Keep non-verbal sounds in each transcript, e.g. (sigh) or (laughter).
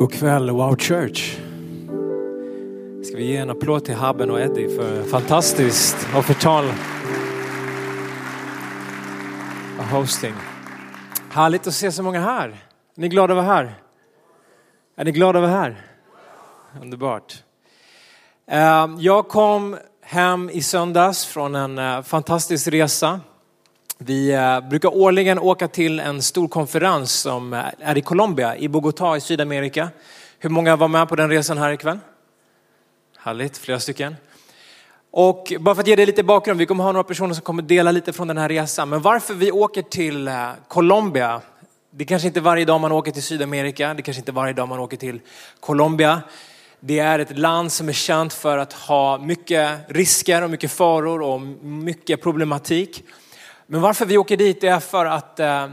God kväll Wow Church. Ska vi ge en applåd till Haben och Eddie för fantastiskt offertal och hosting. Härligt att se så många här. Är ni glada att vara här? Är ni glada att vara här? Underbart. Eh, jag kom hem i söndags från en eh, fantastisk resa. Vi eh, brukar årligen åka till en stor konferens som eh, är i Colombia, i Bogotá i Sydamerika. Hur många var med på den resan här ikväll? Härligt, flera stycken. Och bara för att ge dig lite bakgrund, vi kommer ha några personer som kommer dela lite från den här resan. Men varför vi åker till eh, Colombia, det är kanske inte varje dag man åker till Sydamerika, det är kanske inte varje dag man åker till Colombia. Det är ett land som är känt för att ha mycket risker och mycket faror och mycket problematik. Men varför vi åker dit är för att eh,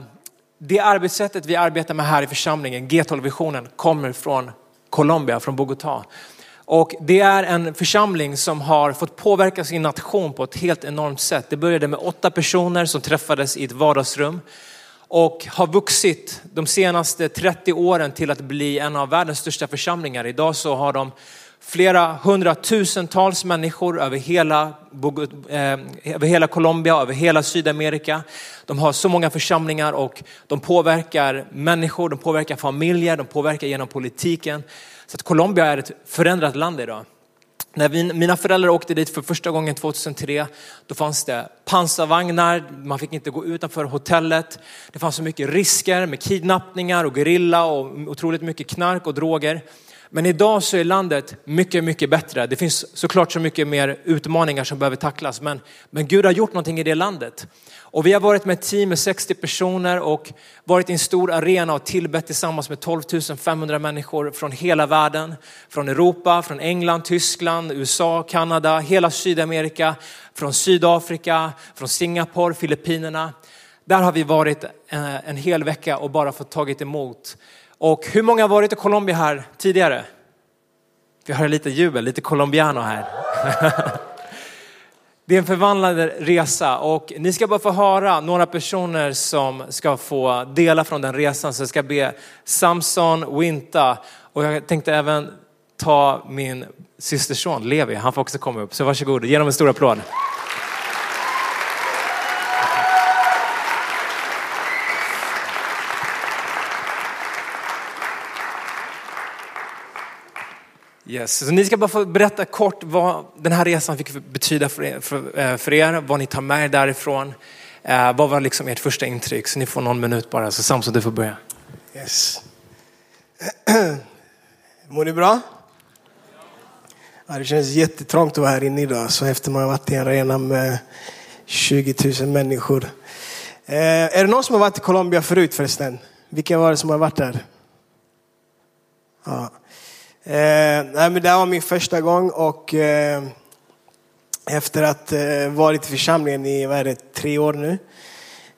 det arbetssättet vi arbetar med här i församlingen, G12-visionen, kommer från Colombia, från Bogotá. Och det är en församling som har fått påverka sin nation på ett helt enormt sätt. Det började med åtta personer som träffades i ett vardagsrum och har vuxit de senaste 30 åren till att bli en av världens största församlingar. Idag så har de flera hundratusentals människor över hela, eh, över hela Colombia, över hela Sydamerika. De har så många församlingar och de påverkar människor, de påverkar familjer, de påverkar genom politiken. Så att Colombia är ett förändrat land idag. När vi, mina föräldrar åkte dit för första gången 2003, då fanns det pansarvagnar, man fick inte gå utanför hotellet. Det fanns så mycket risker med kidnappningar och gerilla och otroligt mycket knark och droger. Men idag så är landet mycket, mycket bättre. Det finns såklart så mycket mer utmaningar som behöver tacklas, men, men Gud har gjort någonting i det landet. Och vi har varit med ett team med 60 personer och varit i en stor arena och tillbett tillsammans med 12 500 människor från hela världen. Från Europa, från England, Tyskland, USA, Kanada, hela Sydamerika, från Sydafrika, från Singapore, Filippinerna. Där har vi varit eh, en hel vecka och bara fått tagit emot och hur många har varit i Colombia här tidigare? Vi har lite jubel, lite colombiano här. (laughs) Det är en förvandlande resa och ni ska bara få höra några personer som ska få dela från den resan. Så jag ska be Samson, Winta och jag tänkte även ta min systerson Levi, han får också komma upp. Så varsågod, ge dem en stor applåd. Yes. Så ni ska bara få berätta kort vad den här resan fick betyda för er, för, eh, för er vad ni tar med er därifrån. Eh, vad var liksom ert första intryck? Så ni får någon minut bara. Så Samson, du får börja. Yes. (clears throat) Mår ni bra? Ja, det känns jättetrångt att vara här inne idag. Så efter man har varit i en arena med 20 000 människor. Eh, är det någon som har varit i Colombia förut förresten? Vilka var det som har varit där? Ja. Eh, nej, men det här var min första gång och eh, efter att eh, varit i församlingen i vad är det, tre år nu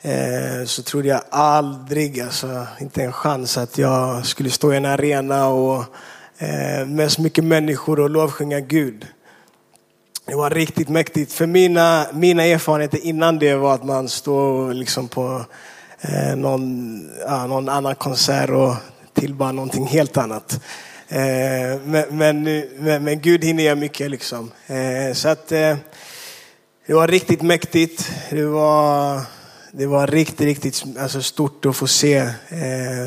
eh, så trodde jag aldrig, alltså inte en chans att jag skulle stå i en arena och eh, med så mycket människor och lovsjunga Gud. Det var riktigt mäktigt. För mina, mina erfarenheter innan det var att man står liksom på eh, någon, ja, någon annan konsert och tillbar någonting helt annat. Eh, men, men, men, men, Gud hinner göra mycket liksom. Eh, så att eh, det var riktigt mäktigt. Det var, det var riktigt, riktigt alltså stort att få se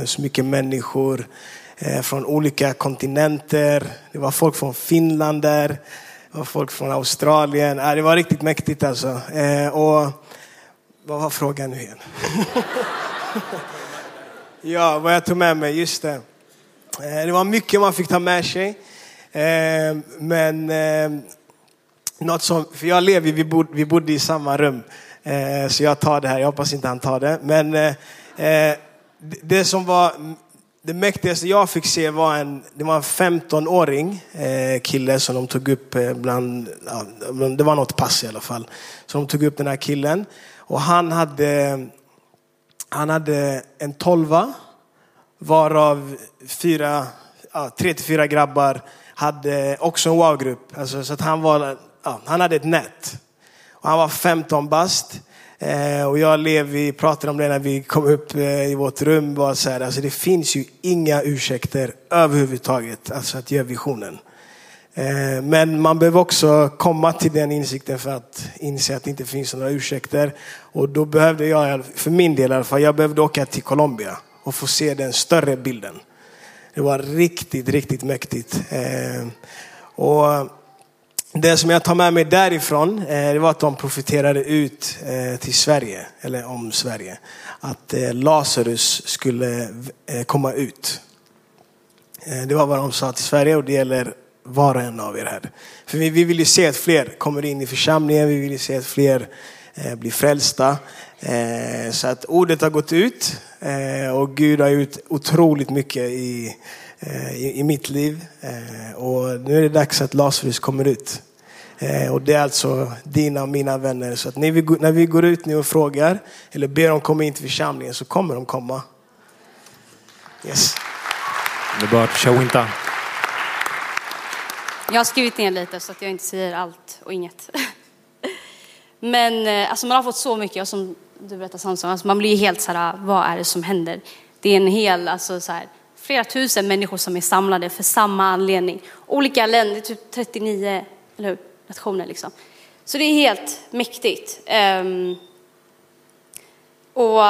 så mycket människor från olika kontinenter. Det var folk från Finland där. Det var folk från Australien. Det var riktigt mäktigt alltså. Och vad var frågan nu igen? (laughs) ja, vad jag tog med mig, just det. Eh, det var mycket man fick ta med sig. Eh, men eh, något som, för jag lever, vi bodde, vi bodde i samma rum. Så jag tar det här, jag hoppas inte han tar det. Men det som var det mäktigaste jag fick se var en, det var en 15-åring kille som de tog upp bland, det var något pass i alla fall. Så de tog upp den här killen. Och han hade, han hade en tolva Varav fyra, ja, tre till fyra grabbar hade också en wow-grupp. Alltså, så att han, var, ja, han hade ett nät. Och han var 15 bast. Eh, och jag och Levi pratade om det när vi kom upp eh, i vårt rum. Var så här, alltså det finns ju inga ursäkter överhuvudtaget alltså att göra visionen. Eh, men man behöver också komma till den insikten för att inse att det inte finns några ursäkter. Och då behövde jag, för min del i alla fall, jag behövde åka till Colombia och få se den större bilden. Det var riktigt, riktigt mäktigt. Eh, och det som jag tar med mig därifrån, eh, det var att de profiterade ut eh, till Sverige, eller om Sverige, att Lazarus skulle komma ut. Det var vad de sa till Sverige och det gäller var och en av er här. För vi, vill ju se att fler kommer in i församlingen, vi vill ju se att fler blir frälsta. Eh, så att ordet har gått ut eh, och Gud har gjort otroligt mycket i, eh, i, i, mitt liv. Eh, och nu är det dags att Lazarus kommer ut. Eh, och det är alltså dina och mina vänner. Så att när vi, när vi går ut nu och frågar eller ber dem komma in till församlingen så kommer de komma. Yes. Underbart, Shawinta. Jag har skrivit ner lite så att jag inte säger allt och inget. (laughs) Men alltså man har fått så mycket, och som du berättade Samson, alltså man blir helt så här, vad är det som händer? Det är en hel, alltså så här, flera tusen människor som är samlade för samma anledning. Olika länder, typ 39 eller hur, nationer liksom. Så det är helt mäktigt. Um, och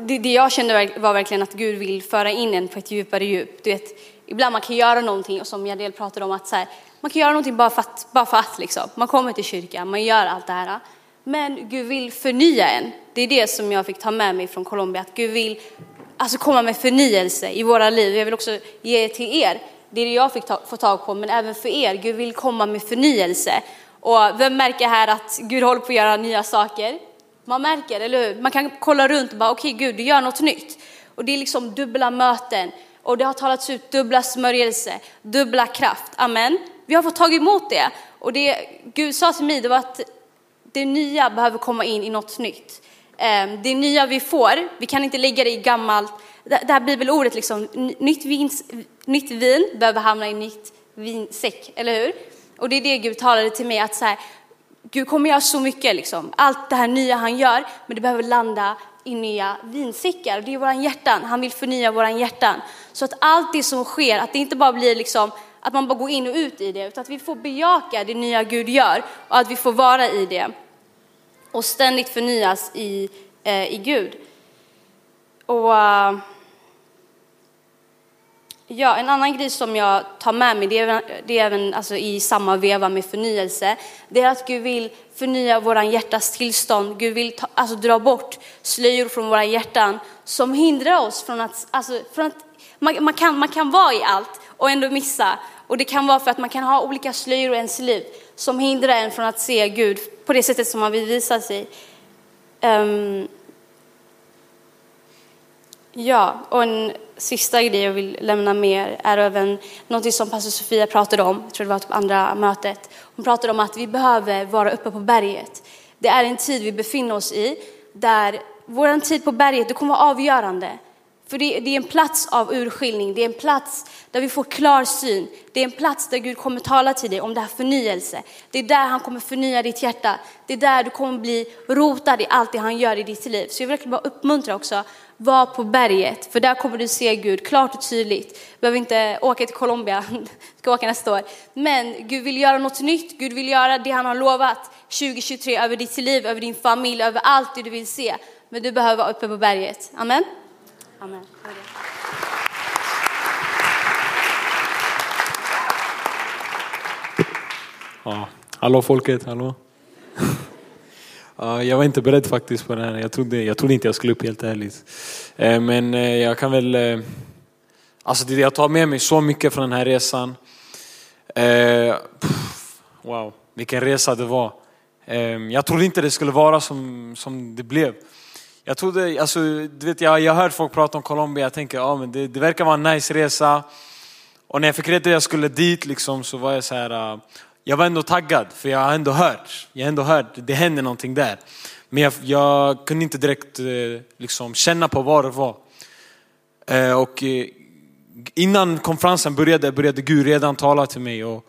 det, det, jag kände var verkligen att Gud vill föra in en på ett djupare djup. Du vet, ibland man kan göra någonting och som Jadel pratade om att så här, man kan göra någonting bara för att, bara för att liksom. Man kommer till kyrkan, man gör allt det här. Men Gud vill förnya en. Det är det som jag fick ta med mig från Colombia, att Gud vill alltså komma med förnyelse i våra liv. Jag vill också ge till er, det är det jag fick ta, få tag på, men även för er. Gud vill komma med förnyelse. Och vem märker här att Gud håller på att göra nya saker? Man märker, eller hur? Man kan kolla runt och bara, okej okay, Gud, du gör något nytt. Och det är liksom dubbla möten. Och det har talats ut dubbla smörjelse, dubbla kraft. Amen. Vi har fått tag emot det. Och det Gud sa till mig det var att det nya behöver komma in i något nytt. Ehm, det nya vi får, vi kan inte lägga det i gammalt, det här bibelordet liksom, nytt vin, nytt vin behöver hamna i nytt vinsäck, eller hur? Och det är det Gud talade till mig, att så här, Gud kommer göra så mycket, liksom. allt det här nya han gör, men det behöver landa i nya vinsäckar. Det är våran hjärtan, han vill förnya våran hjärtan. Så att allt det som sker, att det inte bara blir liksom att man bara går in och ut i det, utan att vi får bejaka det nya Gud gör och att vi får vara i det och ständigt förnyas i, eh, i Gud. Och eh, ja, en annan grej som jag tar med mig, det är, det är även alltså, i samma veva med förnyelse, det är att Gud vill förnya våran hjärtas tillstånd. Gud vill ta, alltså, dra bort slöjor från våra hjärtan som hindrar oss från att, alltså, från att man, man, kan, man kan vara i allt och ändå missa. Och det kan vara för att man kan ha olika slöjor i ens liv som hindrar en från att se Gud på det sättet som man vill visa sig. Um, ja, och en sista grej jag vill lämna med er är även något som pastor Sofia pratade om, jag tror det var på andra mötet. Hon pratade om att vi behöver vara uppe på berget. Det är en tid vi befinner oss i där vår tid på berget det kommer vara avgörande. För det, det, är en plats av urskiljning, det är en plats där vi får klar syn. Det är en plats där Gud kommer tala till dig om det här förnyelse. Det är där han kommer förnya ditt hjärta. Det är där du kommer bli rotad i allt det han gör i ditt liv. Så jag vill verkligen bara uppmuntra också, var på berget, för där kommer du se Gud klart och tydligt. Du behöver inte åka till Colombia, (laughs) du ska åka nästa år. Men Gud vill göra något nytt, Gud vill göra det han har lovat 2023 över ditt liv, över din familj, över allt det du vill se. Men du behöver vara uppe på berget. Amen. Amen. Ja, hallå folket, hallå. jag var inte beredd faktiskt på det här. Jag trodde, jag trodde inte jag skulle upp helt ärligt. Eh, men eh, jag kan väl, eh, Alltså alltså jag tar med mig så mycket från den här resan. Wow, vilken resa det var. Jag trodde inte det skulle vara som, som det blev. Jag trodde, alltså, du vet, jag, jag har hört folk prata om Colombia, jag tänker ja, men det, det verkar vara en nice resa. Och när jag fick reda att jag skulle dit liksom, så var jag så här, uh, jag var ändå taggad för jag har ändå hört, jag har ändå hört, det händer någonting där. Men jag, jag kunde inte direkt uh, liksom, känna på vad det var. Uh, och innan konferensen började, började Gud redan tala till mig. Och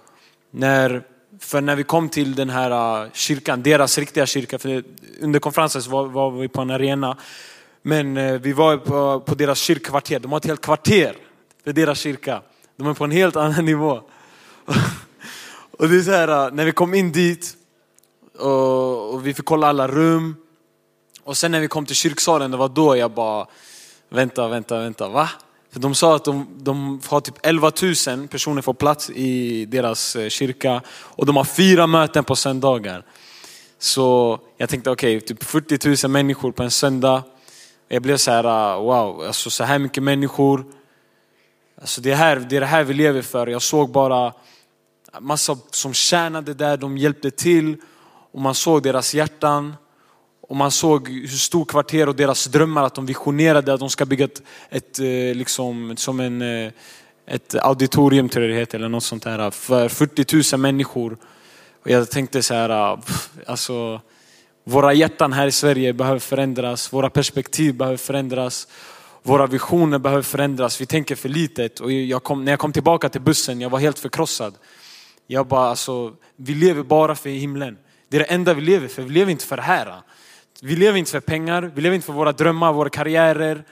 när för när vi kom till den här äh, kyrkan, deras riktiga kyrka, för under konferensen så var, var vi på en arena. Men äh, vi var på, på deras kyrkkvarter, de har ett helt kvarter för deras kyrka. De är på en helt annan (laughs) nivå. och det är så här, äh, när vi kom in dit och, och vi fick kolla alla rum. Och sen när vi kom till kyrksalen, det var då jag bara, vänta, vänta, vänta, va? För de sa att de, de har typ 11 000 personer får plats i deras eh, kyrka och de har fyra möten på söndagar. Så jag tänkte okej, okay, typ 40 000 människor på en söndag. Jag blev så här, ah, wow, alltså så här mycket människor. Alltså det, här, det är det här vi lever för. Jag såg bara massa som tjänade där, de hjälpte till och man såg deras hjärtan. Och man såg hur stor kvarter och deras drömmar, att de visionerade att de ska bygga ett, ett eh, liksom, som en, eh, ett auditorium tror jag det heter, eller något sånt här, för 40 000 människor. Och jag tänkte så här, ah, alltså, våra hjärtan här i Sverige behöver förändras, våra perspektiv behöver förändras, våra visioner behöver förändras. Vi tänker för litet och jag kom, när jag kom tillbaka till bussen, jag var helt förkrossad. Jag bara, alltså, vi lever bara för himlen. Det är det enda vi lever för, vi lever inte för det här. Vi lever inte för pengar, vi lever inte för våra drömmar, våra karriärer,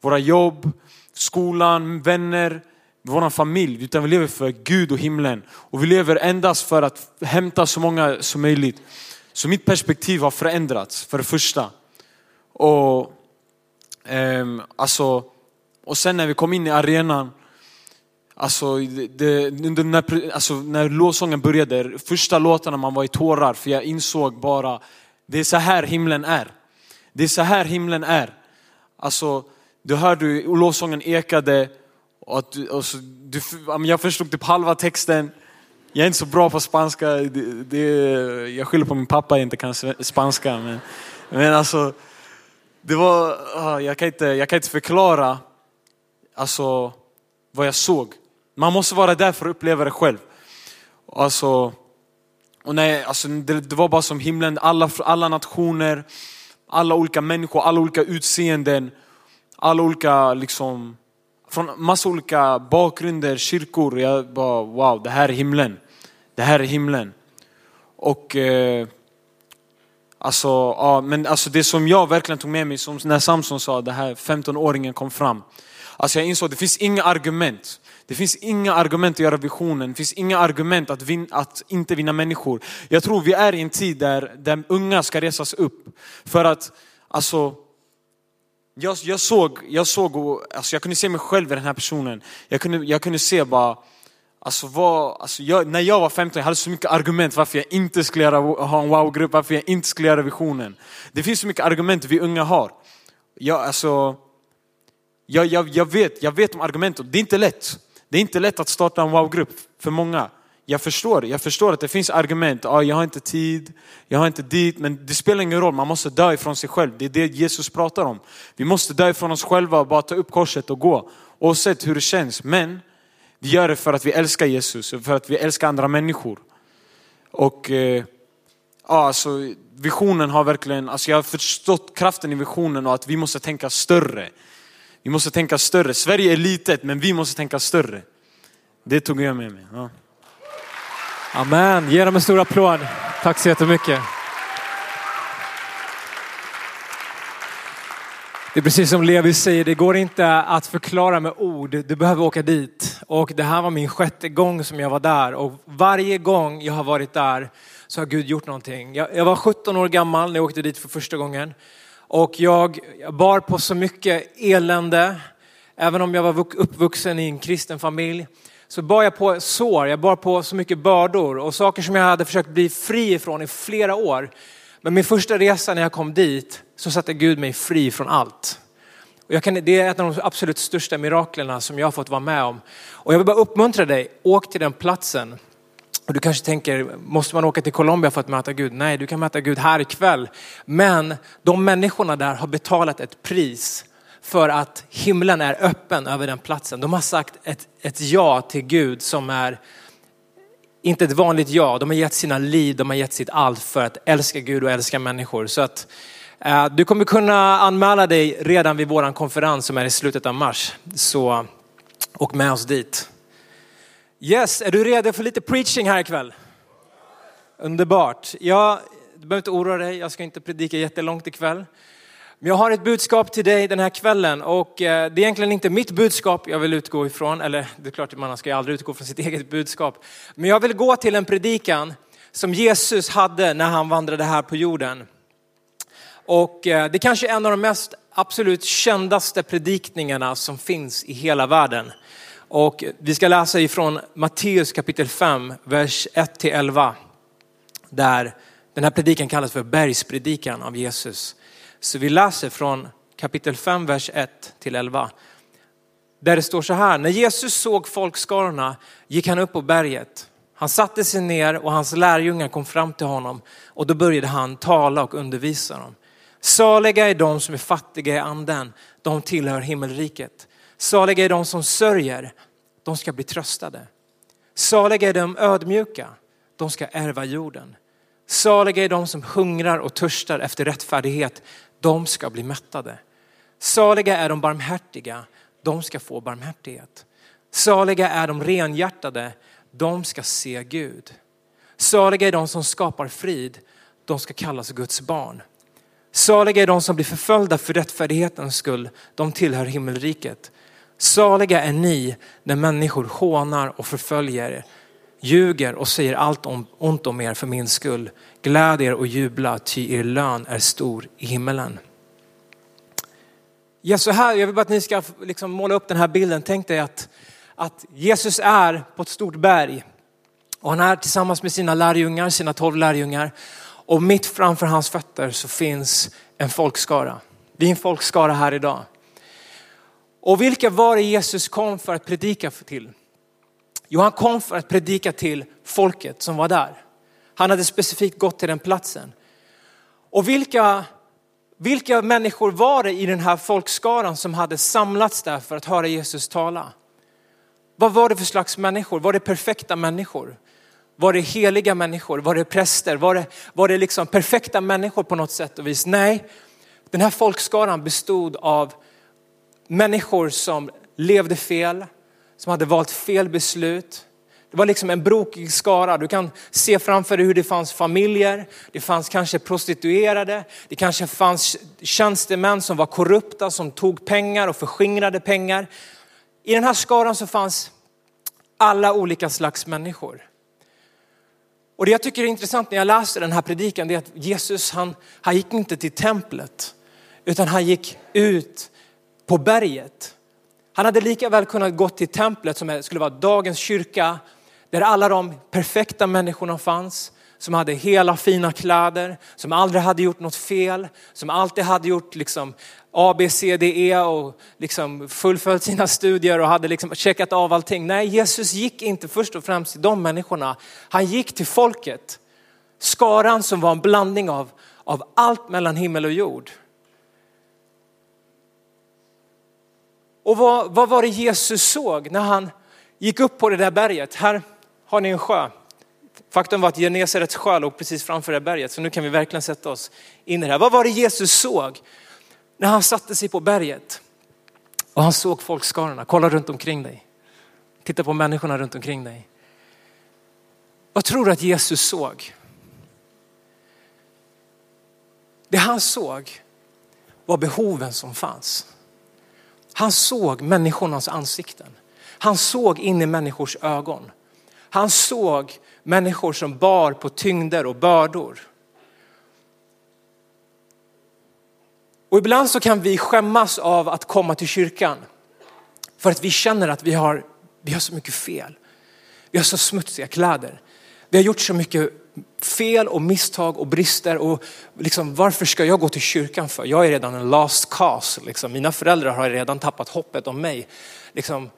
våra jobb, skolan, vänner, vår familj. Utan vi lever för Gud och himlen. Och vi lever endast för att hämta så många som möjligt. Så mitt perspektiv har förändrats för det första. Och, um, alltså, och sen när vi kom in i arenan, Alltså, det, när, alltså när lovsången började, första låtarna man var i tårar för jag insåg bara det är så här himlen är. Det är så här himlen är. Alltså, du hörde hur lovsången ekade och, att du, alltså, du, jag förstod typ halva texten. Jag är inte så bra på spanska, det, det, jag skyller på min pappa jag inte kan spanska. Men, men alltså, det var, ah, jag kan inte, jag kan inte förklara alltså, vad jag såg. Man måste vara där för att uppleva det själv. Alltså, och nej, alltså det, det, var bara som himlen, alla, alla nationer, alla olika människor, alla olika utseenden, alla olika liksom, från massa olika bakgrunder, kyrkor. Jag bara wow, det här är himlen. Det här är himlen. Och eh, alltså, ja, men alltså det som jag verkligen tog med mig, som när Samson sa, det här 15-åringen kom fram. Alltså jag insåg, det finns inga argument. Det finns inga argument att göra visionen, det finns inga argument att, vin, att inte vinna människor. Jag tror vi är i en tid där, där unga ska resas upp. För att, alltså, jag, jag såg, jag såg, alltså jag kunde se mig själv i den här personen. Jag kunde, jag kunde se bara, alltså vad, alltså jag, när jag var 15 jag hade så mycket argument varför jag inte skulle göra, ha en wow-grupp, varför jag inte skulle göra visionen. Det finns så mycket argument vi unga har. Jag, alltså, jag, jag, jag, vet, jag vet om argumenten, det är inte lätt. Det är inte lätt att starta en wow-grupp för många. Jag förstår, jag förstår att det finns argument. Ah, jag har inte tid, jag har inte dit. Men det spelar ingen roll, man måste dö ifrån sig själv. Det är det Jesus pratar om. Vi måste dö ifrån oss själva och bara ta upp korset och gå. Oavsett hur det känns. Men vi gör det för att vi älskar Jesus och för att vi älskar andra människor. Och eh, ah, alltså, visionen har verkligen, alltså jag har förstått kraften i visionen och att vi måste tänka större. Vi måste tänka större. Sverige är litet men vi måste tänka större. Det tog jag med mig. Ja. Amen, ge dem en stor applåd. Tack så jättemycket. Det är precis som Levi säger, det går inte att förklara med ord. Du behöver åka dit. Och det här var min sjätte gång som jag var där. Och varje gång jag har varit där så har Gud gjort någonting. Jag, jag var 17 år gammal när jag åkte dit för första gången. Och jag bar på så mycket elände. Även om jag var uppvuxen i en kristen familj så bar jag på sår, jag bar på så mycket bördor och saker som jag hade försökt bli fri ifrån i flera år. Men min första resa när jag kom dit så satte Gud mig fri från allt. Och jag kan, det är ett av de absolut största miraklerna som jag har fått vara med om. Och jag vill bara uppmuntra dig, åk till den platsen. Och du kanske tänker, måste man åka till Colombia för att möta Gud? Nej, du kan möta Gud här ikväll. Men de människorna där har betalat ett pris för att himlen är öppen över den platsen. De har sagt ett, ett ja till Gud som är inte ett vanligt ja. De har gett sina liv, de har gett sitt allt för att älska Gud och älska människor. Så att eh, du kommer kunna anmäla dig redan vid våran konferens som är i slutet av mars. Så åk med oss dit. Yes, är du redo för lite preaching här ikväll? Underbart. Jag, du behöver inte oroa dig, jag ska inte predika jättelångt ikväll. Men jag har ett budskap till dig den här kvällen och eh, det är egentligen inte mitt budskap jag vill utgå ifrån, eller det är klart att man ska aldrig utgå från sitt (laughs) eget budskap. Men jag vill gå till en predikan som Jesus hade när han vandrade här på jorden. Och eh, det kanske är en av de mest absolut kändaste predikningarna som finns i hela världen. Och vi ska läsa ifrån Matteus kapitel 5, vers 1 11. Där den här predikan kallas för bergspredikan av Jesus. Så vi läser från kapitel 5, vers 1-11. Där det står så här, när Jesus såg folkskarorna gick han upp på berget. Han satte sig ner och hans lärjungar kom fram till honom och då började han tala och undervisa dem. Saliga är de som är fattiga i anden, de tillhör himmelriket. Saliga är de som sörjer, de ska bli tröstade. Saliga är de ödmjuka, de ska ärva jorden. Saliga är de som hungrar och törstar efter rättfärdighet, de ska bli mättade. Saliga är de barmhärtiga, de ska få barmhärtighet. Saliga är de renhjärtade, de ska se Gud. Saliga är de som skapar frid, de ska kallas Guds barn. Saliga är de som blir förföljda för rättfärdighetens skull, de tillhör himmelriket. Saliga är ni när människor hånar och förföljer er, ljuger och säger allt om, ont om er för min skull. Gläd er och jubla, ty er lön är stor i himmelen. Ja, så här, jag vill bara att ni ska liksom måla upp den här bilden. Tänk dig att, att Jesus är på ett stort berg och han är tillsammans med sina lärjungar, sina tolv lärjungar. Och mitt framför hans fötter så finns en folkskara. Det är en folkskara här idag. Och vilka var det Jesus kom för att predika till? Jo, han kom för att predika till folket som var där. Han hade specifikt gått till den platsen. Och vilka, vilka människor var det i den här folkskaran som hade samlats där för att höra Jesus tala? Vad var det för slags människor? Var det perfekta människor? Var det heliga människor? Var det präster? Var det, var det liksom perfekta människor på något sätt och vis? Nej, den här folkskaran bestod av människor som levde fel, som hade valt fel beslut. Det var liksom en brokig skara. Du kan se framför dig hur det fanns familjer, det fanns kanske prostituerade, det kanske fanns tjänstemän som var korrupta, som tog pengar och förskingrade pengar. I den här skaran så fanns alla olika slags människor. Och det jag tycker är intressant när jag läser den här predikan det är att Jesus han, han gick inte till templet utan han gick ut på berget. Han hade lika väl kunnat gå till templet som skulle vara dagens kyrka där alla de perfekta människorna fanns som hade hela fina kläder, som aldrig hade gjort något fel, som alltid hade gjort liksom A, B, C, D, E och liksom fullföljt sina studier och hade liksom checkat av allting. Nej, Jesus gick inte först och främst till de människorna. Han gick till folket. Skaran som var en blandning av, av allt mellan himmel och jord. Och vad, vad var det Jesus såg när han gick upp på det där berget? Här har ni en sjö. Faktum var att Genesarets sjö låg precis framför det berget, så nu kan vi verkligen sätta oss in i det här. Vad var det Jesus såg när han satte sig på berget? Och han såg folkskarorna, kolla runt omkring dig. Titta på människorna runt omkring dig. Vad tror du att Jesus såg? Det han såg var behoven som fanns. Han såg människornas ansikten. Han såg in i människors ögon. Han såg människor som bar på tyngder och bördor. Och ibland så kan vi skämmas av att komma till kyrkan för att vi känner att vi har, vi har så mycket fel. Vi har så smutsiga kläder. Vi har gjort så mycket fel och misstag och brister och liksom, varför ska jag gå till kyrkan för? Jag är redan en last cause. Liksom. Mina föräldrar har redan tappat hoppet om mig. Liksom,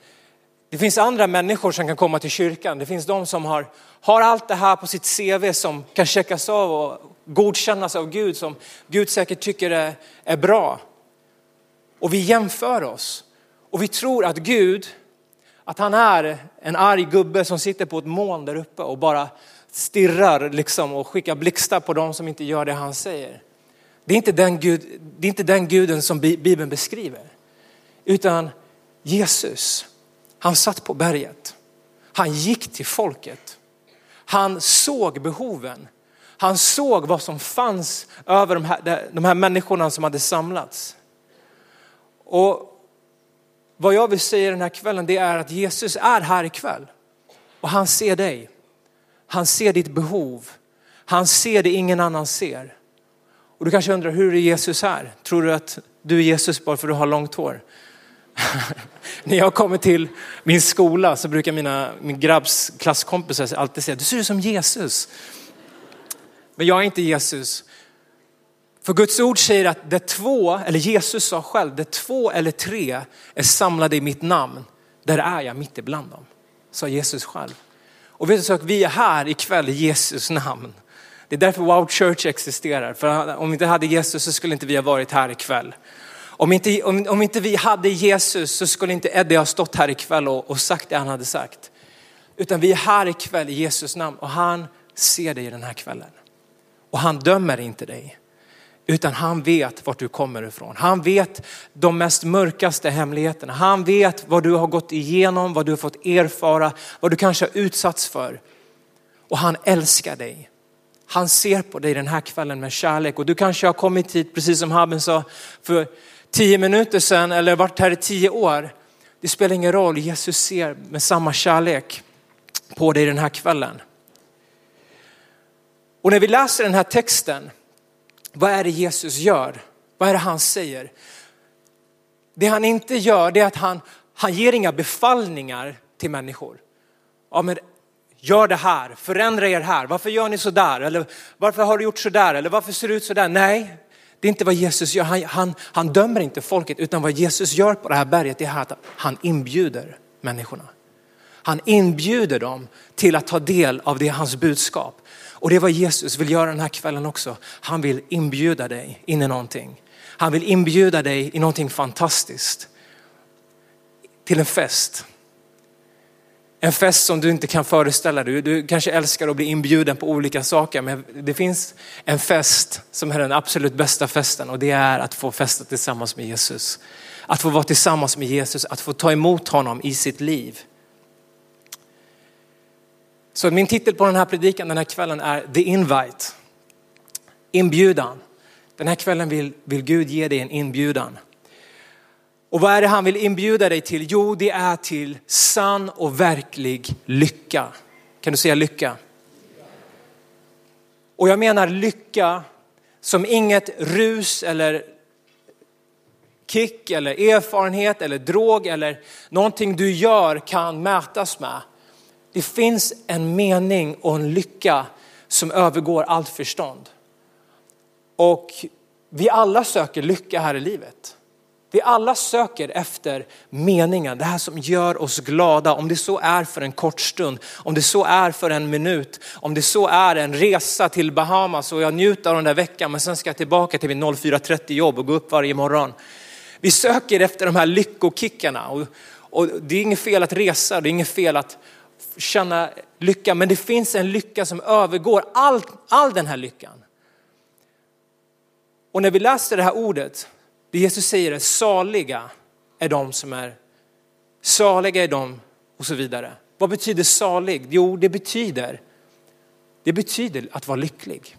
det finns andra människor som kan komma till kyrkan. Det finns de som har, har allt det här på sitt CV som kan checkas av och godkännas av Gud som Gud säkert tycker är, är bra. Och vi jämför oss och vi tror att Gud, att han är en arg gubbe som sitter på ett moln där uppe och bara stirrar liksom och skickar blixtar på dem som inte gör det han säger. Det är inte den, Gud, det är inte den guden som Bibeln beskriver. Utan Jesus, han satt på berget. Han gick till folket. Han såg behoven. Han såg vad som fanns över de här, de här människorna som hade samlats. Och vad jag vill säga den här kvällen det är att Jesus är här ikväll. Och han ser dig. Han ser ditt behov. Han ser det ingen annan ser. Och du kanske undrar, hur är Jesus här? Tror du att du är Jesus bara för att du har långt hår? (laughs) När jag kommer till min skola så brukar mina, min grabbs klasskompisar alltid säga, du ser ut som Jesus. Men jag är inte Jesus. För Guds ord säger att det två, eller Jesus sa själv, det två eller tre är samlade i mitt namn, där är jag mitt ibland dem. Sa Jesus själv. Och vet du så, vi är här ikväll i Jesus namn. Det är därför Wow Church existerar. För om vi inte hade Jesus så skulle inte vi ha varit här ikväll. Om inte, om, om inte vi hade Jesus så skulle inte Eddie ha stått här ikväll och, och sagt det han hade sagt. Utan vi är här ikväll i Jesus namn och han ser dig den här kvällen. Och han dömer inte dig. Utan han vet vart du kommer ifrån. Han vet de mest mörkaste hemligheterna. Han vet vad du har gått igenom, vad du har fått erfara, vad du kanske har utsatts för. Och han älskar dig. Han ser på dig den här kvällen med kärlek och du kanske har kommit hit, precis som Haben sa, för tio minuter sedan eller varit här i tio år. Det spelar ingen roll, Jesus ser med samma kärlek på dig den här kvällen. Och när vi läser den här texten, vad är det Jesus gör? Vad är det han säger? Det han inte gör det är att han, han ger inga befallningar till människor. Ja, men gör det här, förändra er här, varför gör ni så där? Eller varför har du gjort så där? Eller varför ser det ut så där? Nej, det är inte vad Jesus gör. Han, han, han dömer inte folket, utan vad Jesus gör på det här berget är att han inbjuder människorna. Han inbjuder dem till att ta del av det hans budskap. Och det är vad Jesus vill göra den här kvällen också. Han vill inbjuda dig in i någonting. Han vill inbjuda dig i någonting fantastiskt. Till en fest. En fest som du inte kan föreställa dig. Du kanske älskar att bli inbjuden på olika saker, men det finns en fest som är den absolut bästa festen och det är att få festa tillsammans med Jesus. Att få vara tillsammans med Jesus, att få ta emot honom i sitt liv. Så min titel på den här predikan den här kvällen är The Invite. Inbjudan. Den här kvällen vill, vill Gud ge dig en inbjudan. Och vad är det han vill inbjuda dig till? Jo, det är till sann och verklig lycka. Kan du säga lycka? Och jag menar lycka som inget rus eller kick eller erfarenhet eller drog eller någonting du gör kan mätas med. Det finns en mening och en lycka som övergår allt förstånd. Och vi alla söker lycka här i livet. Vi alla söker efter meningen, det här som gör oss glada. Om det så är för en kort stund, om det så är för en minut, om det så är en resa till Bahamas och jag njuter av den där veckan men sen ska jag tillbaka till min 04.30 jobb och gå upp varje morgon. Vi söker efter de här lyckokickarna och, och det är inget fel att resa, det är inget fel att känna lycka, men det finns en lycka som övergår all, all den här lyckan. Och när vi läser det här ordet det Jesus säger är saliga är de som är, saliga är de och så vidare. Vad betyder salig? Jo, det betyder, det betyder att vara lycklig.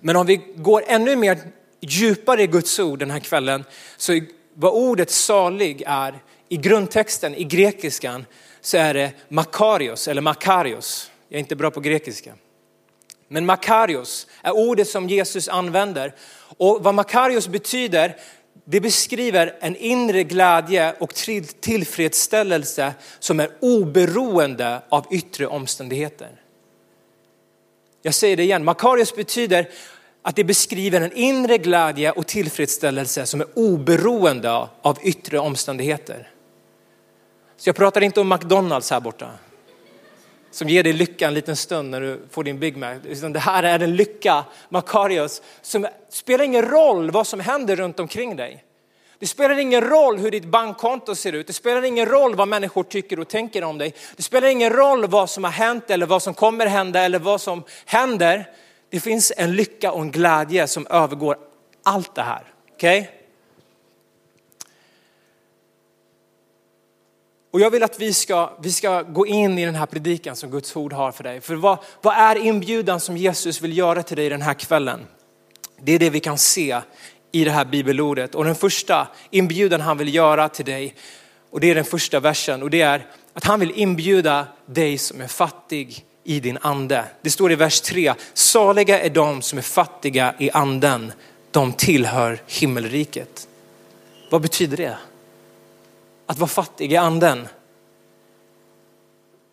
Men om vi går ännu mer djupare i Guds ord den här kvällen, så vad ordet salig är i grundtexten i grekiskan så är det makarios eller makarios. Jag är inte bra på grekiska. Men makarios är ordet som Jesus använder. Och vad makarios betyder, det beskriver en inre glädje och tillfredsställelse som är oberoende av yttre omständigheter. Jag säger det igen, makarios betyder att det beskriver en inre glädje och tillfredsställelse som är oberoende av yttre omständigheter. Så jag pratar inte om McDonalds här borta som ger dig lycka en liten stund när du får din Big Mac. utan Det här är en lycka, Makarios, som spelar ingen roll vad som händer runt omkring dig. Det spelar ingen roll hur ditt bankkonto ser ut. Det spelar ingen roll vad människor tycker och tänker om dig. Det spelar ingen roll vad som har hänt eller vad som kommer hända eller vad som händer. Det finns en lycka och en glädje som övergår allt det här. Okej? Okay? Och jag vill att vi ska, vi ska gå in i den här predikan som Guds ord har för dig. För vad, vad är inbjudan som Jesus vill göra till dig den här kvällen? Det är det vi kan se i det här bibelordet. Och den första inbjudan han vill göra till dig, och det är den första versen, och det är att han vill inbjuda dig som är fattig i din ande. Det står i vers 3, saliga är de som är fattiga i anden, de tillhör himmelriket. Vad betyder det? Att vara fattig i anden.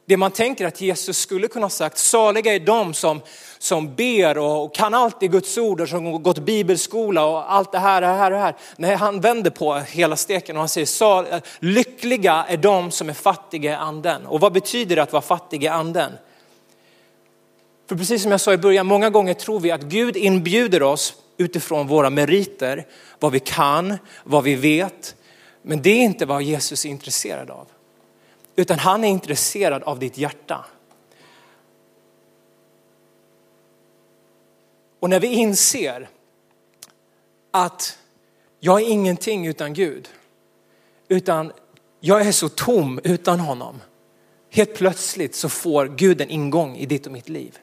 Det man tänker att Jesus skulle kunna ha sagt, saliga är de som, som ber och kan allt i Guds ord och som gått bibelskola och allt det här, det här, det här. Nej, han vänder på hela steken och han säger, lyckliga är de som är fattiga i anden. Och vad betyder det att vara fattig i anden? För precis som jag sa i början, många gånger tror vi att Gud inbjuder oss utifrån våra meriter, vad vi kan, vad vi vet. Men det är inte vad Jesus är intresserad av. Utan han är intresserad av ditt hjärta. Och när vi inser att jag är ingenting utan Gud, utan jag är så tom utan honom. Helt plötsligt så får Gud en ingång i ditt och mitt liv.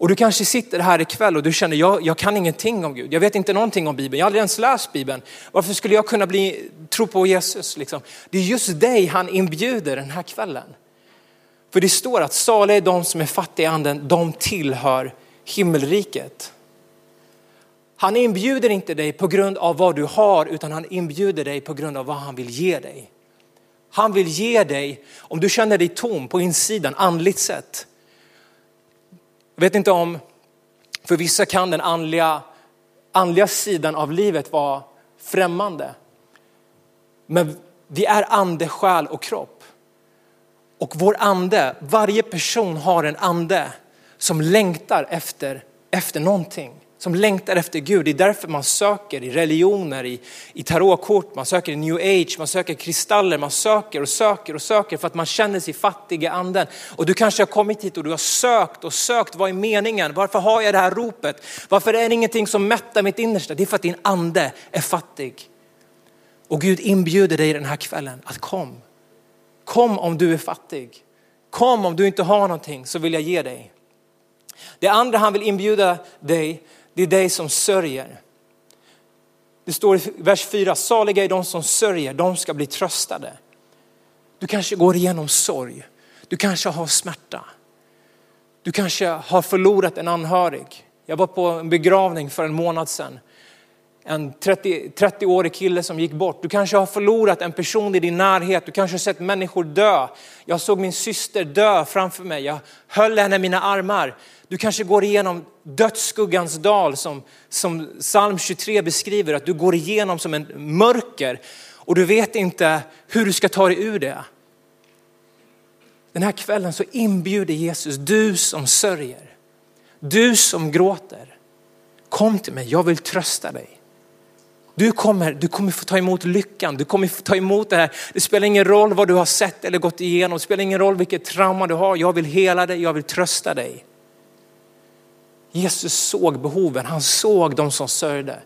Och du kanske sitter här ikväll och du känner, jag, jag kan ingenting om Gud. Jag vet inte någonting om Bibeln. Jag har aldrig ens läst Bibeln. Varför skulle jag kunna bli, tro på Jesus? Liksom? Det är just dig han inbjuder den här kvällen. För det står att saliga är de som är fattiga i anden, de tillhör himmelriket. Han inbjuder inte dig på grund av vad du har, utan han inbjuder dig på grund av vad han vill ge dig. Han vill ge dig, om du känner dig tom på insidan, andligt sett, jag vet inte om, för vissa kan den andliga, andliga sidan av livet vara främmande. Men vi är ande, själ och kropp. Och vår ande, varje person har en ande som längtar efter, efter någonting som längtar efter Gud. Det är därför man söker i religioner, i, i tarotkort, man söker i new age, man söker kristaller, man söker och söker och söker för att man känner sig fattig i anden. Och du kanske har kommit hit och du har sökt och sökt, vad är meningen? Varför har jag det här ropet? Varför är det ingenting som mättar mitt innersta? Det är för att din ande är fattig. Och Gud inbjuder dig den här kvällen att kom. Kom om du är fattig. Kom om du inte har någonting så vill jag ge dig. Det andra han vill inbjuda dig det är dig som sörjer. Det står i vers 4, saliga är de som sörjer, de ska bli tröstade. Du kanske går igenom sorg, du kanske har smärta. Du kanske har förlorat en anhörig. Jag var på en begravning för en månad sedan. En 30, 30-årig kille som gick bort. Du kanske har förlorat en person i din närhet. Du kanske har sett människor dö. Jag såg min syster dö framför mig. Jag höll henne i mina armar. Du kanske går igenom dödsskuggans dal som, som psalm 23 beskriver, att du går igenom som en mörker och du vet inte hur du ska ta dig ur det. Den här kvällen så inbjuder Jesus, du som sörjer, du som gråter, kom till mig, jag vill trösta dig. Du kommer, du kommer få ta emot lyckan, du kommer få ta emot det här. Det spelar ingen roll vad du har sett eller gått igenom, det spelar ingen roll vilket trauma du har. Jag vill hela dig, jag vill trösta dig. Jesus såg behoven, han såg de som sörjde.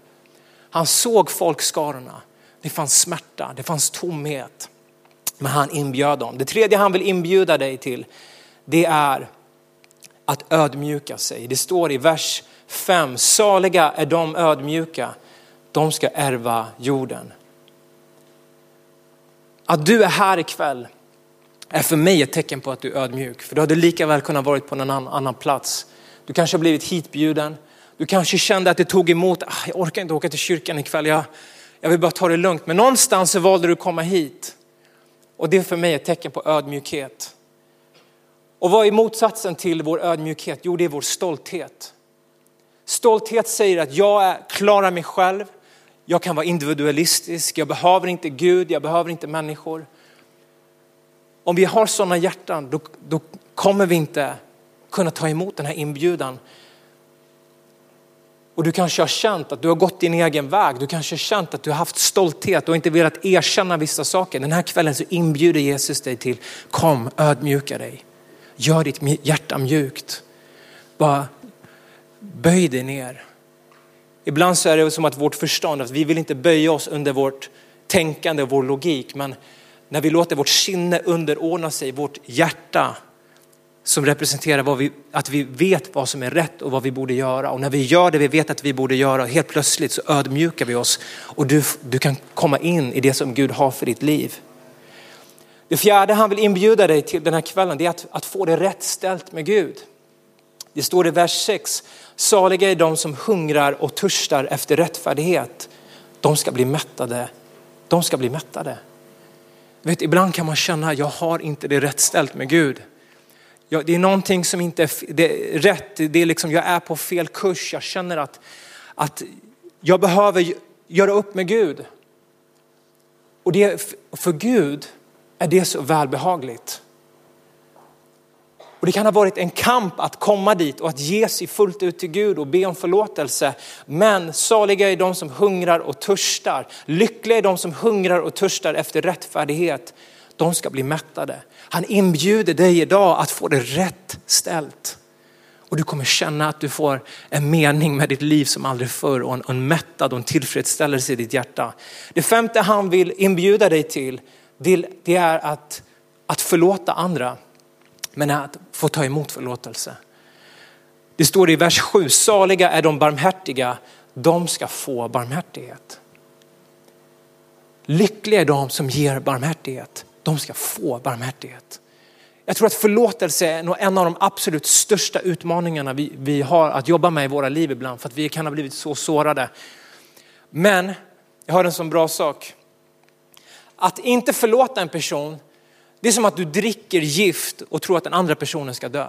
Han såg folkskarorna. Det fanns smärta, det fanns tomhet. Men han inbjöd dem. Det tredje han vill inbjuda dig till, det är att ödmjuka sig. Det står i vers 5, saliga är de ödmjuka, de ska ärva jorden. Att du är här ikväll är för mig ett tecken på att du är ödmjuk. För du hade lika väl kunnat varit på någon annan plats. Du kanske har blivit hitbjuden. Du kanske kände att det tog emot. Ah, jag orkar inte åka till kyrkan ikväll. Jag, jag vill bara ta det lugnt. Men någonstans så valde du att komma hit. Och det är för mig ett tecken på ödmjukhet. Och vad är motsatsen till vår ödmjukhet? Jo, det är vår stolthet. Stolthet säger att jag klarar mig själv. Jag kan vara individualistisk. Jag behöver inte Gud. Jag behöver inte människor. Om vi har sådana hjärtan, då, då kommer vi inte kunna ta emot den här inbjudan. Och du kanske har känt att du har gått din egen väg. Du kanske har känt att du har haft stolthet och inte velat erkänna vissa saker. Den här kvällen så inbjuder Jesus dig till, kom ödmjuka dig. Gör ditt hjärta mjukt. Bara böj dig ner. Ibland så är det som att vårt förstånd, att vi vill inte böja oss under vårt tänkande och vår logik. Men när vi låter vårt sinne underordna sig vårt hjärta som representerar vad vi, att vi vet vad som är rätt och vad vi borde göra. Och när vi gör det vi vet att vi borde göra, helt plötsligt så ödmjukar vi oss och du, du kan komma in i det som Gud har för ditt liv. Det fjärde han vill inbjuda dig till den här kvällen det är att, att få det rätt ställt med Gud. Det står i vers 6, saliga är de som hungrar och törstar efter rättfärdighet. De ska bli mättade. De ska bli mättade. Vet, ibland kan man känna, jag har inte det rätt ställt med Gud. Ja, det är någonting som inte är, det är rätt, det är liksom, jag är på fel kurs. Jag känner att, att jag behöver göra upp med Gud. Och det, för Gud är det så välbehagligt. Och det kan ha varit en kamp att komma dit och att ge sig fullt ut till Gud och be om förlåtelse. Men saliga är de som hungrar och törstar. Lyckliga är de som hungrar och törstar efter rättfärdighet. De ska bli mättade. Han inbjuder dig idag att få det rätt ställt. Och du kommer känna att du får en mening med ditt liv som aldrig förr och en, en mättad och en tillfredsställelse i ditt hjärta. Det femte han vill inbjuda dig till, det är att, att förlåta andra men att få ta emot förlåtelse. Det står i vers 7, saliga är de barmhärtiga, de ska få barmhärtighet. Lyckliga är de som ger barmhärtighet, de ska få barmhärtighet. Jag tror att förlåtelse är nog en av de absolut största utmaningarna vi, vi har att jobba med i våra liv ibland för att vi kan ha blivit så sårade. Men jag har en sån bra sak. Att inte förlåta en person det är som att du dricker gift och tror att den andra personen ska dö.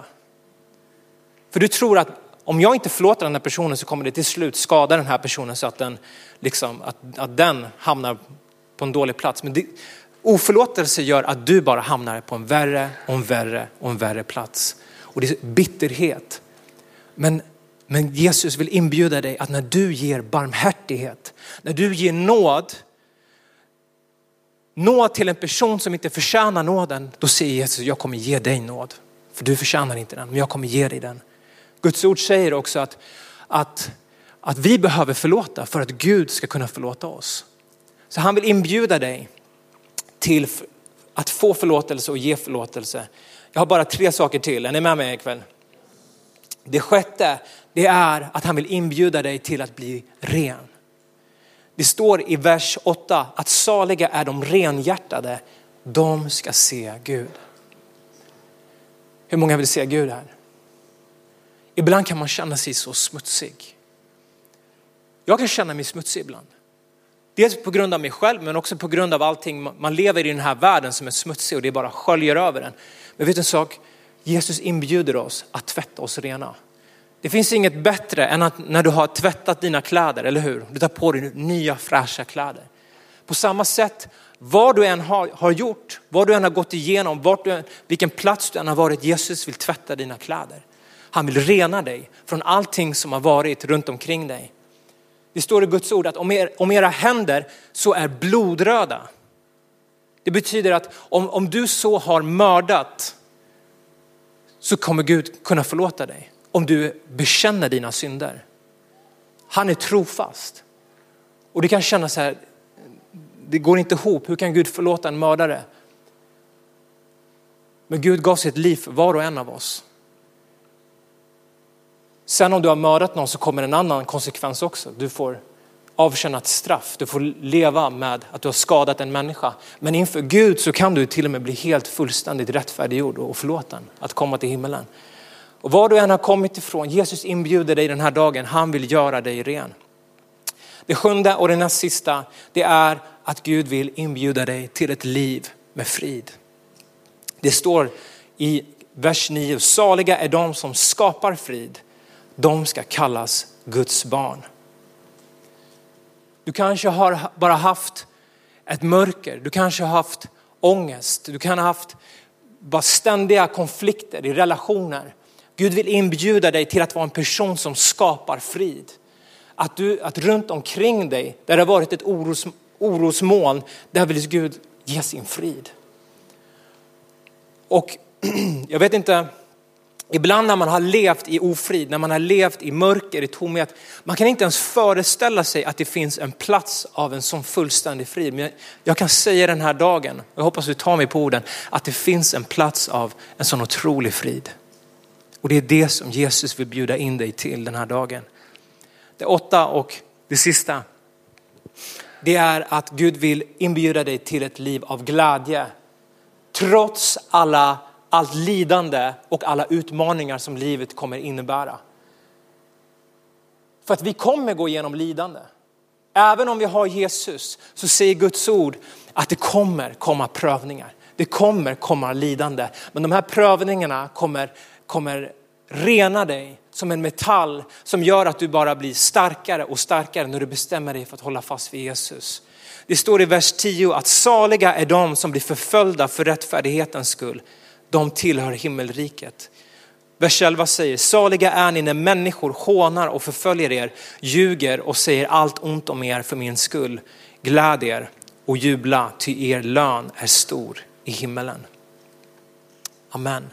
För du tror att om jag inte förlåter den här personen så kommer det till slut skada den här personen så att den, liksom, att, att den hamnar på en dålig plats. Men det, oförlåtelse gör att du bara hamnar på en värre och en värre och en värre plats. Och det är bitterhet. Men, men Jesus vill inbjuda dig att när du ger barmhärtighet, när du ger nåd, nåd till en person som inte förtjänar nåden, då säger Jesus, jag kommer ge dig nåd. För du förtjänar inte den, men jag kommer ge dig den. Guds ord säger också att, att, att vi behöver förlåta för att Gud ska kunna förlåta oss. Så han vill inbjuda dig till att få förlåtelse och ge förlåtelse. Jag har bara tre saker till, är ni med mig ikväll? Det sjätte, det är att han vill inbjuda dig till att bli ren. Det står i vers 8 att saliga är de renhjärtade, de ska se Gud. Hur många vill se Gud här? Ibland kan man känna sig så smutsig. Jag kan känna mig smutsig ibland. Dels på grund av mig själv men också på grund av allting. Man lever i den här världen som är smutsig och det bara sköljer över en. Men vet du en sak? Jesus inbjuder oss att tvätta oss rena. Det finns inget bättre än att när du har tvättat dina kläder, eller hur? Du tar på dig nya fräscha kläder. På samma sätt, vad du än har, har gjort, vad du än har gått igenom, vart du än, vilken plats du än har varit, Jesus vill tvätta dina kläder. Han vill rena dig från allting som har varit runt omkring dig. Det står i Guds ord att om, er, om era händer så är blodröda. Det betyder att om, om du så har mördat så kommer Gud kunna förlåta dig om du bekänner dina synder. Han är trofast. Och det kan kännas så här, det går inte ihop. Hur kan Gud förlåta en mördare? Men Gud gav sitt liv för var och en av oss. Sen om du har mördat någon så kommer en annan konsekvens också. Du får avtjäna ett straff. Du får leva med att du har skadat en människa. Men inför Gud så kan du till och med bli helt fullständigt rättfärdiggjord och förlåten. Att komma till himmelen. Och var du än har kommit ifrån, Jesus inbjuder dig den här dagen, han vill göra dig ren. Det sjunde och det näst sista, det är att Gud vill inbjuda dig till ett liv med frid. Det står i vers 9, saliga är de som skapar frid, de ska kallas Guds barn. Du kanske har bara haft ett mörker, du kanske har haft ångest, du kan ha haft bara ständiga konflikter i relationer. Gud vill inbjuda dig till att vara en person som skapar frid. Att, du, att runt omkring dig, där det har varit ett oros, orosmoln, där vill Gud ge sin frid. Och (clears throat) jag vet inte Ibland när man har levt i ofrid, när man har levt i mörker, i tomhet, man kan inte ens föreställa sig att det finns en plats av en sån fullständig frid. Men jag kan säga den här dagen, och jag hoppas du tar mig på orden, att det finns en plats av en sån otrolig frid. Och det är det som Jesus vill bjuda in dig till den här dagen. Det åtta och det sista, det är att Gud vill inbjuda dig till ett liv av glädje. Trots alla allt lidande och alla utmaningar som livet kommer innebära. För att vi kommer gå igenom lidande. Även om vi har Jesus så säger Guds ord att det kommer komma prövningar. Det kommer komma lidande. Men de här prövningarna kommer, kommer rena dig som en metall som gör att du bara blir starkare och starkare när du bestämmer dig för att hålla fast vid Jesus. Det står i vers 10 att saliga är de som blir förföljda för rättfärdighetens skull de tillhör himmelriket. Vers 11 säger, saliga är ni när människor hånar och förföljer er, ljuger och säger allt ont om er för min skull. Gläd er och jubla, ty er lön är stor i himmelen. Amen.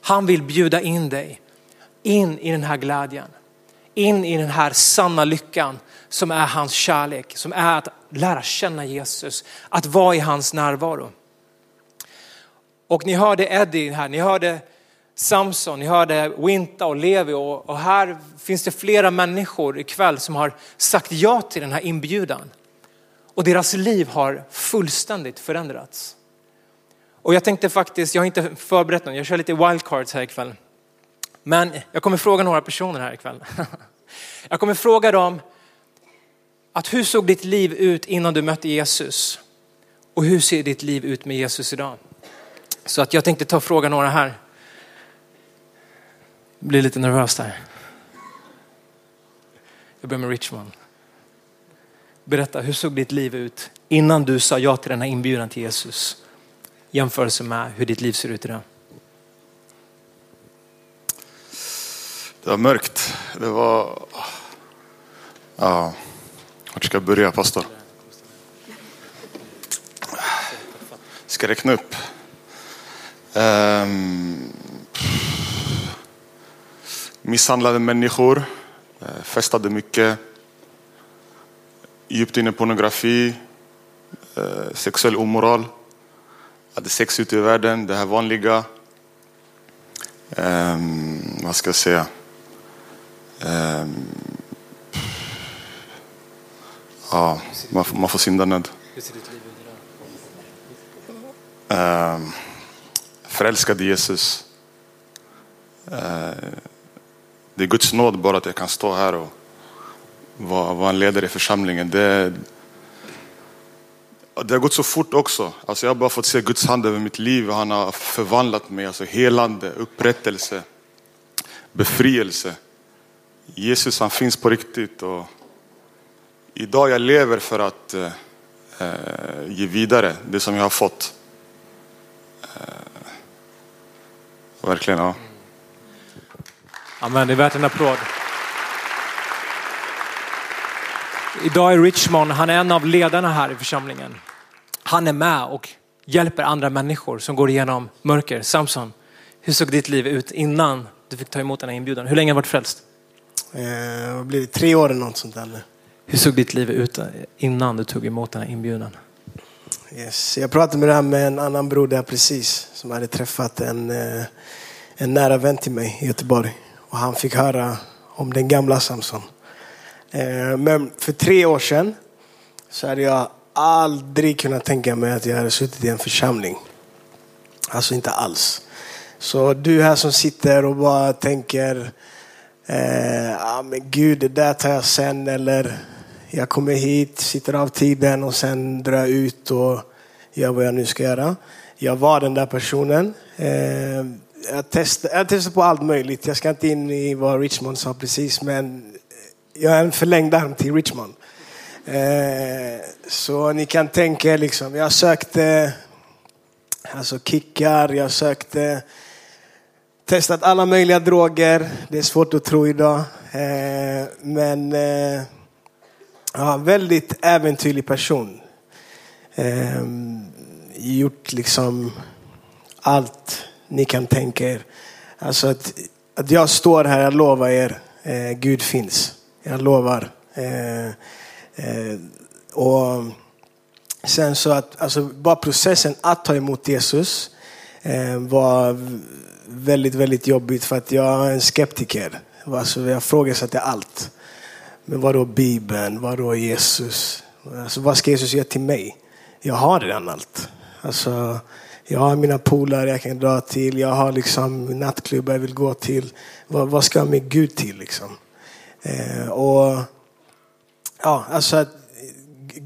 Han vill bjuda in dig in i den här glädjen, in i den här sanna lyckan som är hans kärlek, som är att lära känna Jesus, att vara i hans närvaro. Och ni hörde Eddie här, ni hörde Samson, ni hörde Winta och Levi och, och här finns det flera människor ikväll som har sagt ja till den här inbjudan. Och deras liv har fullständigt förändrats. Och jag tänkte faktiskt, jag har inte förberett någon, jag kör lite wildcards här ikväll. Men jag kommer fråga några personer här ikväll. (laughs) Jag kommer fråga dem att hur såg ditt liv ut innan du mötte Jesus? Och hur ser ditt liv ut med Jesus idag? Så att jag tänkte ta och fråga några här. Jag blir lite nervös där. Jag börjar med Richmond. Berätta, hur såg ditt liv ut innan du sa ja till den här inbjudan till Jesus? Jämförelse med hur ditt liv ser ut idag. Det var mörkt. Det var... Ja, vart ska jag börja pastor? Ska jag räkna upp? Um, misshandlade människor, uh, festade mycket, djupt inne i pornografi, uh, sexuell omoral, hade sex ute i världen, det här vanliga. Um, vad ska jag säga? Um, ja, man, får, man får syndanöd. Um, förälskad i Jesus. Eh, det är Guds nåd bara att jag kan stå här och vara en ledare i församlingen. Det, det har gått så fort också. Alltså jag har bara fått se Guds hand över mitt liv. Han har förvandlat mig. Alltså helande, upprättelse, befrielse. Jesus han finns på riktigt. Och idag jag lever för att eh, eh ge vidare det som jag har fått. Eh, Verkligen, ja. Amen, det är värt en applåd. Idag är Richmond, han är en av ledarna här i församlingen. Han är med och hjälper andra människor som går igenom mörker. Samson, hur såg ditt liv ut innan du fick ta emot den här inbjudan? Hur länge har du varit frälst? Eh, vad blir det? Tre år eller något sånt där. Hur såg ditt liv ut innan du tog emot den här inbjudan? Yes. Jag pratade med det här med en annan bror där precis som hade träffat en, eh, en nära vän till mig i Göteborg. Och han fick höra om den gamla Samson. Eh, men för tre år sedan så hade jag aldrig kunnat tänka mig att jag hade suttit i en församling. Alltså inte alls. Så du här som sitter och bara tänker, eh, ah, men gud det där tar jag sen eller jag kommer hit, sitter av tiden och sen drar jag ut och gör vad jag nu ska göra. Jag var den där personen. Eh, jag testade, jag testade på allt möjligt. Jag ska inte in i vad Richmond sa precis, men jag är en förlängd arm till Richmond. Eh, så ni kan tänka er liksom, jag sökte alltså kickar, jag sökte testat alla möjliga droger. Det är svårt att tro idag. Eh, men Ja, väldigt äventyrlig person. Eh, gjort liksom allt ni kan tänka er. Alltså att, att jag står här, jag lovar er, eh, Gud finns. Jag lovar. Eh, eh, och sen så att, alltså bara processen att ta emot Jesus eh, var väldigt, väldigt jobbigt för att jag är en skeptiker. Alltså jag frågasatte allt. Men vadå Bibeln? Vadå Jesus? Alltså, vad ska Jesus göra till mig? Jag har redan allt. Alltså, jag har mina polare jag kan dra till. Jag har liksom nattklubbar jag vill gå till. Vad, vad ska jag med Gud till liksom? Eh, och ja, alltså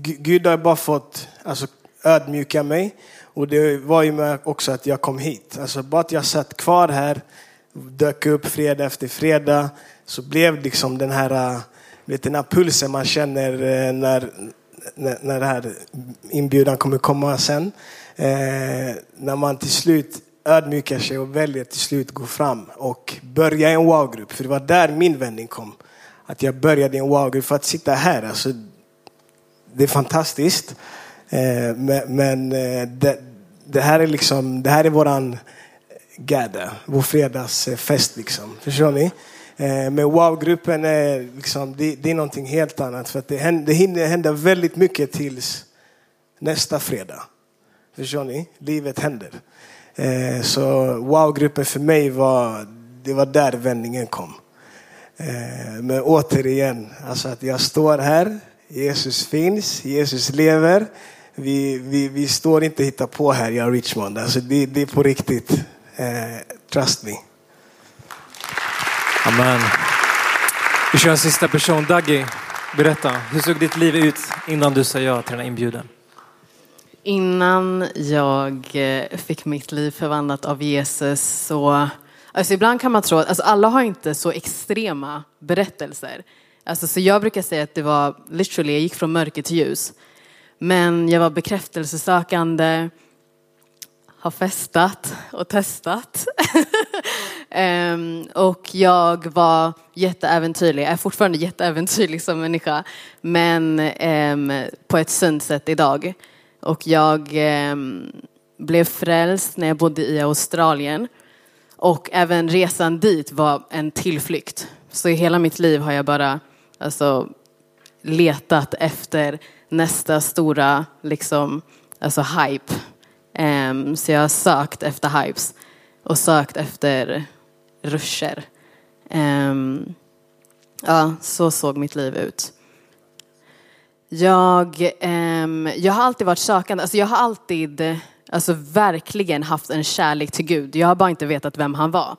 Gud har bara fått alltså, ödmjuka mig. Och det var ju med också att jag kom hit. Alltså bara att jag satt kvar här, dök upp fredag efter fredag, så blev liksom den här, vet, den här pulsen man känner eh, när, när, när den här inbjudan kommer komma sen. Eh, när man till slut ödmjukar sig och väljer till slut gå fram och börja i en wow-grupp. För det var där min vändning kom. Att jag började i en wow-grupp för att sitta här. Alltså, det är fantastiskt. Eh, men, men det, det, här är liksom, det här är våran gada, vår fredagsfest liksom. Förstår ni? Eh, men wow-gruppen är, liksom, det, det, är någonting helt annat. För att det, händer, det hinner hända väldigt mycket tills nästa fredag. Förstår ni? Livet händer. Eh, så wow-gruppen för mig var, det var där vändningen kom. Eh, men återigen, alltså att jag står här, Jesus finns, Jesus lever. Vi, vi, vi står inte och hittar på här, jag Richmond. Alltså det, det är på riktigt. Trust me. Amen. Vi kör en sista person. Daggy, berätta. Hur såg ditt liv ut innan du sa ja till den här inbjudan? Innan jag eh, fick mitt liv förvandlat av Jesus så, alltså ibland kan man tro att alltså alla har inte så extrema berättelser. Alltså, så jag brukar säga att det var literally, jag gick från mörker till ljus. Men jag var bekräftelsesökande, har festat och testat. um, (laughs) och jag var jätteäventyrlig, jag är fortfarande jätteäventyrlig som människa. Men um, på ett sunt sätt idag. Och jag um, blev frälst när jag bodde i Australien. Och även resan dit var en tillflykt. Så i hela mitt liv har jag bara alltså, letat efter nästa stora liksom, alltså, hype. Um, så jag har sökt efter hypes och sökt efter ruscher. Um, ja, så såg mitt liv ut. Jag, um, jag har alltid varit sökande. Alltså jag har alltid alltså verkligen haft en kärlek till Gud. Jag har bara inte vetat vem han var.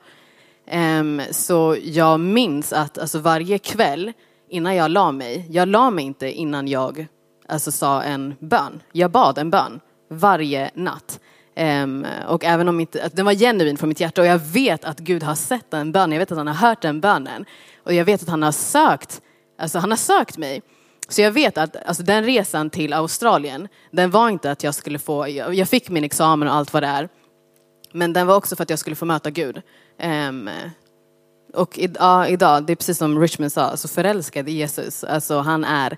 Um, så jag minns att alltså varje kväll innan jag la mig, jag la mig inte innan jag alltså, sa en bön. Jag bad en bön varje natt. Um, och även om inte, att den var genuin från mitt hjärta och jag vet att Gud har sett den bönen, jag vet att han har hört den bönen. Och jag vet att han har sökt, alltså han har sökt mig. Så jag vet att alltså, den resan till Australien, den var inte att jag skulle få, jag fick min examen och allt vad det är. Men den var också för att jag skulle få möta Gud. Um, och i, ja, idag, det är precis som Richmond sa, alltså förälskad i Jesus. Alltså han är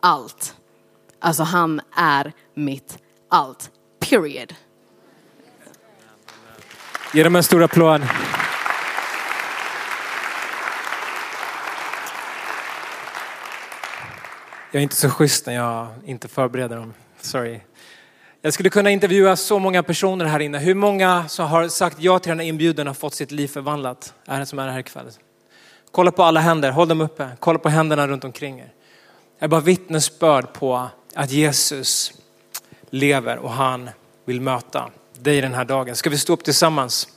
allt. Alltså han är mitt allt. Period. Ge dem en stor applåd. Jag är inte så schysst när jag inte förbereder dem. Sorry. Jag skulle kunna intervjua så många personer här inne. Hur många som har sagt ja till den här inbjudan har fått sitt liv förvandlat? Är det som är här ikväll? Kolla på alla händer, håll dem uppe. Kolla på händerna runt omkring er. Jag är bara vittnesbörd på att Jesus lever och han vill möta dig den här dagen. Ska vi stå upp tillsammans?